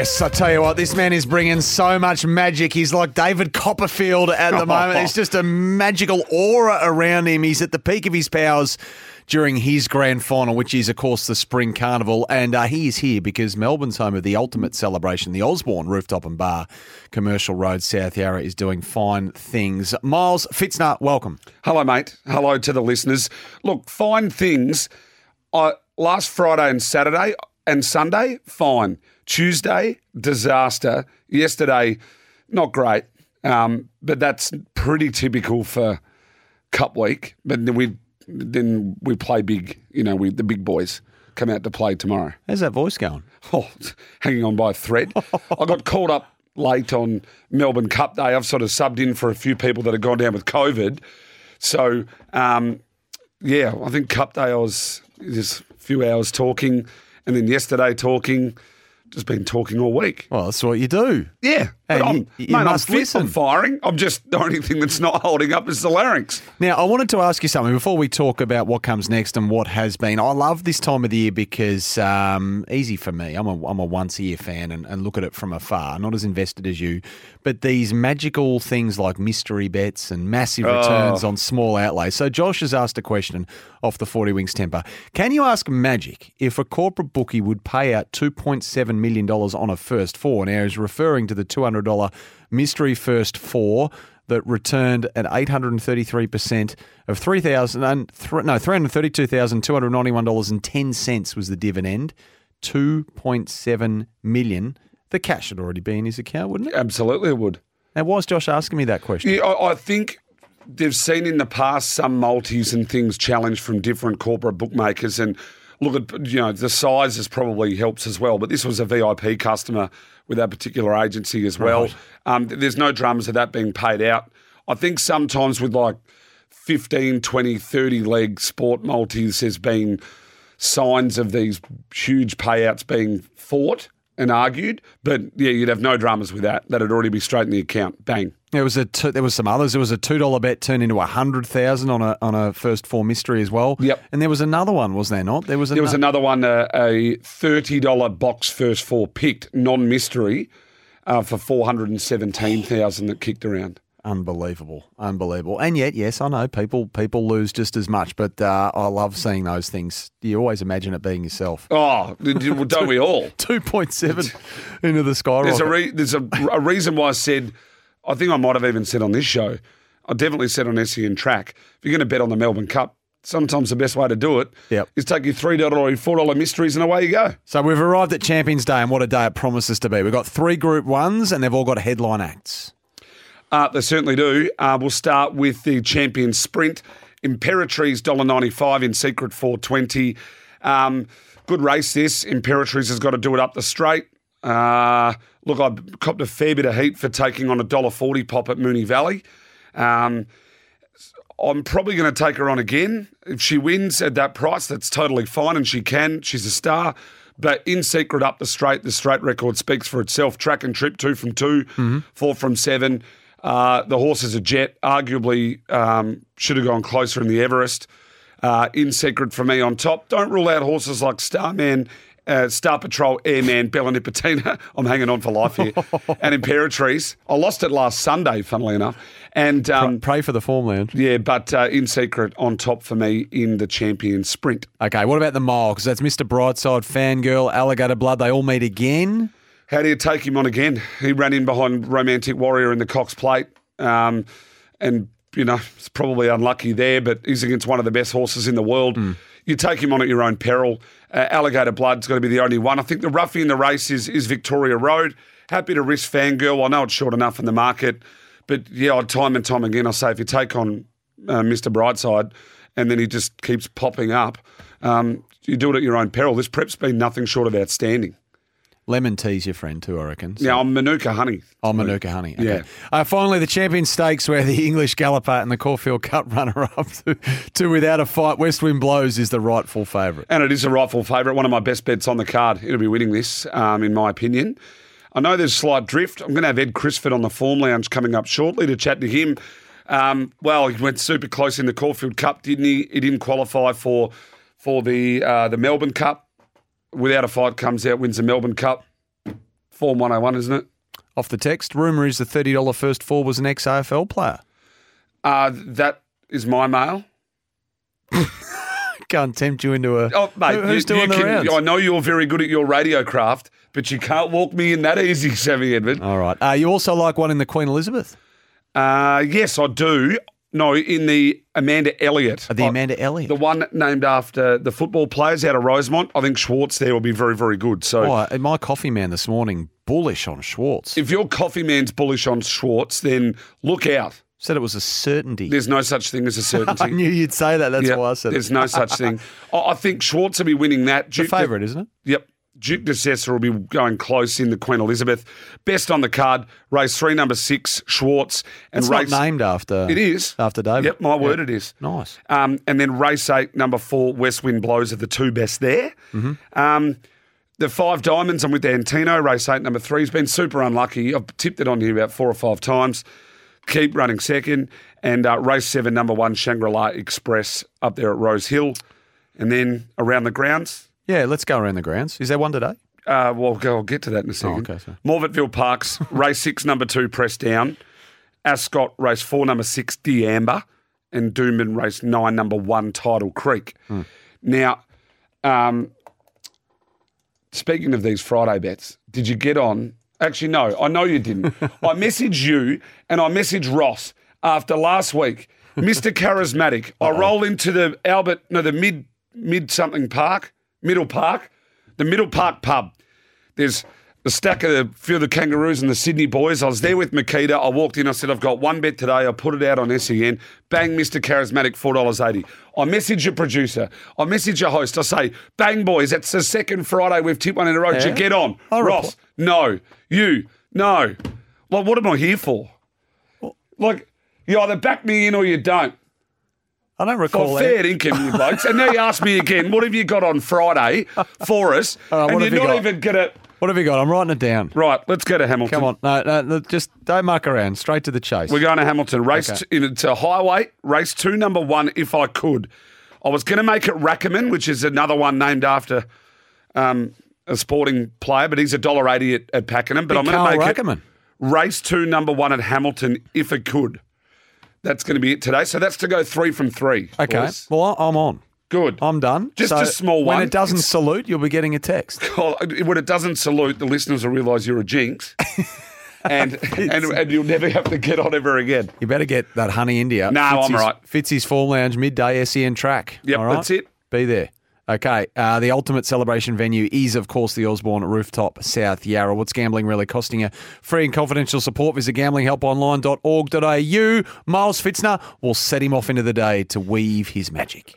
Yes. I tell you what, this man is bringing so much magic. He's like David Copperfield at the moment. There's just a magical aura around him. He's at the peak of his powers during his grand final, which is, of course, the Spring Carnival. And uh, he is here because Melbourne's home of the ultimate celebration, the Osborne Rooftop and Bar, Commercial Road, South Yarra, is doing fine things. Miles Pfitzner, welcome. Hello, mate. Hello to the listeners. Look, fine things. I, last Friday and Saturday and Sunday, fine. Tuesday, disaster. Yesterday, not great. Um, but that's pretty typical for Cup Week. But then we then we play big. You know, we the big boys come out to play tomorrow. How's that voice going? Oh, hanging on by a thread. I got called up late on Melbourne Cup Day. I've sort of subbed in for a few people that have gone down with COVID. So, um, yeah, I think Cup Day I was just a few hours talking, and then yesterday talking. Just been talking all week. Well, that's what you do. Yeah, but And I'm, you- you mate, must I'm listen. I'm firing. I'm just the only thing that's not holding up is the larynx. Now, I wanted to ask you something before we talk about what comes next and what has been. I love this time of the year because um, easy for me. I'm a, I'm a once a year fan and, and look at it from afar, not as invested as you. But these magical things like mystery bets and massive returns on small outlays. So Josh has asked a question off the 40 Wings temper. Can you ask Magic if a corporate bookie would pay out $2.7 million on a first four? Now, he's referring to the $200 mystery first four that returned at 833% of 3000 and no $332,291.10 was the dividend 2.7 million the cash had already been in his account wouldn't it Absolutely, it would. now why is Josh asking me that question Yeah, I, I think they've seen in the past some multis and things challenged from different corporate bookmakers. And look at, you know, the sizes probably helps as well. But this was a VIP customer with that particular agency as well. Um, there's no dramas of that being paid out. I think sometimes with like 15, 20, 30 leg sport multis, there's been signs of these huge payouts being fought and argued. But yeah, you'd have no dramas with that. That'd already be straight in the account. Bang. there was a there was some others there was a $2 bet turned into a 100,000 on a on a first four mystery as well Yep. and there was another one was there not there was There was another one, uh, a $30 box first four picked, non mystery, uh, for 417000 that kicked around. Unbelievable, unbelievable, and yet, yes, I know people people lose just as much, but uh, I love seeing those things. You always imagine it being yourself. Oh, well, don't we all? Two point seven into the sky. There's a re- there's a, a reason why I said, I think I might have even said on this show, I definitely said on SEN track, if you're going to bet on the Melbourne Cup, sometimes the best way to do it is Yep. take your $3 or $4 mysteries and away you go. so we've arrived at Champions Day, and what a day it promises to be. We've got three Group Ones, and they've all got headline acts. Uh, they certainly do. Uh, we'll start with the champion sprint. Imperatrice $1.95 in secret 420. Um, good race this. Imperatrice has got to do it up the straight. Uh, look, I copped a fair bit of heat for taking on a $1.40 pop at Moonee Valley. Um, I'm probably going to take her on again. If she wins at that price, that's totally fine, and she can. She's a star. But in secret up the straight, the straight record speaks for itself. Track and trip, two from 2 four from seven. Uh, the horse is a jet. Arguably, um, should have gone closer in the Everest. Uh, in secret for me on top. Don't rule out horses like Starman, uh, Star Patrol, Airman, Bella Nipotina. I'm hanging on for life here. and Imperatrice. I lost it last Sunday, funnily enough. And um, Pray for the form lounge. yeah, but uh, in secret on top for me in the champion sprint. Okay, what about the mile? Because that's Mr. Brightside, Fangirl, Alligator Blood. They all meet again. How do you take him on again? He ran in behind Romantic Warrior in the Cox Plate. Um, and, you know, it's probably unlucky there, but he's against one of the best horses in the world. You take him on at your own peril. Uh, Alligator Blood's got to be the only one. I think the roughie in the race is, is Victoria Road. Happy to risk Fangirl. I know it's short enough in the market. But, yeah, I'd time and time again, I say if you take on uh, Mr. Brightside and then he just keeps popping up, um, you do it at your own peril. This prep's been nothing short of outstanding. Lemon tea's your friend too, I reckon. So- Now, I'm Manuka Honey. Oh, Manuka Honey. Okay. Yeah. Uh, finally, the Champion Stakes, where the English Galloper and the Caulfield Cup runner-up to, to without a fight, West Wind Blows is the rightful favourite. And it is a rightful favourite, one of my best bets on the card. It'll be winning this, um, in my opinion. I know there's slight drift. I'm going to have Ed Crisford on the Form Lounge coming up shortly to chat to him. Um, well, he went super close in the Caulfield Cup, didn't he? He didn't qualify for for the uh, the Melbourne Cup. Without a fight, comes out, wins the Melbourne Cup. Form 101, isn't it? Off the text, rumour is the $30 first four was an ex AFL player. Uh, that is my mail. Can't tempt you into a. Oh, mate, Who- who's you, you the can- rounds? I know you're very good at your radio craft, but you can't walk me in that easy, Sammy Edmund. All right. Uh, you also like one in the Queen Elizabeth? Uh, yes, I do. No, in the Amanda Elliott. Uh, the Amanda Elliott. The one named after the football players out of Rosemont. I think Schwartz there will be very, very good. So Oh, my coffee man this morning, bullish on Schwartz. if your coffee man's bullish on Schwartz, then look out. Said it was a certainty. There's no such thing as a certainty. I knew you'd say that. That's Yeah, why I said There's it. no such thing. I think Schwartz will be winning that. Duke favourite, isn't it? Yep. Duke de Sessa will be going close in the Queen Elizabeth. Best on the card, race three, number six, Schwartz. And It's race not named after. It is. after David. Yep, my word Yeah. it is. Nice. Um, and then race eight, number four, West Wind Blows are the two best there. Mm-hmm. Um, the five diamonds, I'm with Antino. Race eight, number three, has been super unlucky. I've tipped it on here about four or five times. Keep running second. And uh, race seven, number one, Shangri La Express up there at Rose Hill. And then around the grounds, Yeah, let's go around the grounds. Is there one today? uh, well, go, I'll get to that in a second. Oh, okay, sorry. Morphettville Parks, race six, number two, Press Down. Ascot, race four, number six, Deamber. And Doomben, race nine, number one, Tidal Creek. Hmm. Now, um, speaking of these Friday bets, did you get on? Actually, no, I know you didn't. I messaged you and I messaged Ross after last week. Mr. Charismatic, I roll into the Albert, no, the mid mid something park, middle park, the middle park pub. There's a stack of a few of the kangaroos and the Sydney boys. I was there with Makita. I walked in. I said, I've got one bet today. I put it out on SEN. Bang, Mr. Charismatic, $4.80. I message your producer. I message your host. I say, bang, boys, it's the second Friday we've tipped one in a row. Did you get on? I'll Ross, no. You, no. Like, what am I here for? Like, you either back me in or you don't. I don't recall Well, fair income, you blokes. And now you ask me again, what have you got on Friday for us? And what you're not got? even going to. What have you got? I'm writing it down. Right, let's go to Hamilton. Come on. No, no, no, just don't muck around. Straight to the chase. We're going to Hamilton. Race Okay. it's highway. Race two, number one, if I could. I was going to make it Rackerman, which is another one named after um, a sporting player, but he's a dollar eighty at, at Pakenham. But Big I'm going to make Rackerman. it race two, number one at Hamilton, if it could. That's going to be it today. So that's to go three from three. Okay. boys. Well, I'm on. Good. I'm done. Just So a small one. When one. it doesn't salute, you'll be getting a text. Well, when it doesn't salute, the listeners will realise you're a jinx. and, and and you'll never have to get on ever again. You better get that honey India. No, I'm Fitzy's- right. Fitzy's Form Lounge midday SEN track. Yep, all right? that's it. Be there. Okay. Uh, the ultimate celebration venue is, of course, the Osborne Rooftop, South Yarra. What's gambling really costing you? Free and confidential support. Visit gamblinghelponline.org.au. Miles Pfitzner will set him off into the day to weave his magic.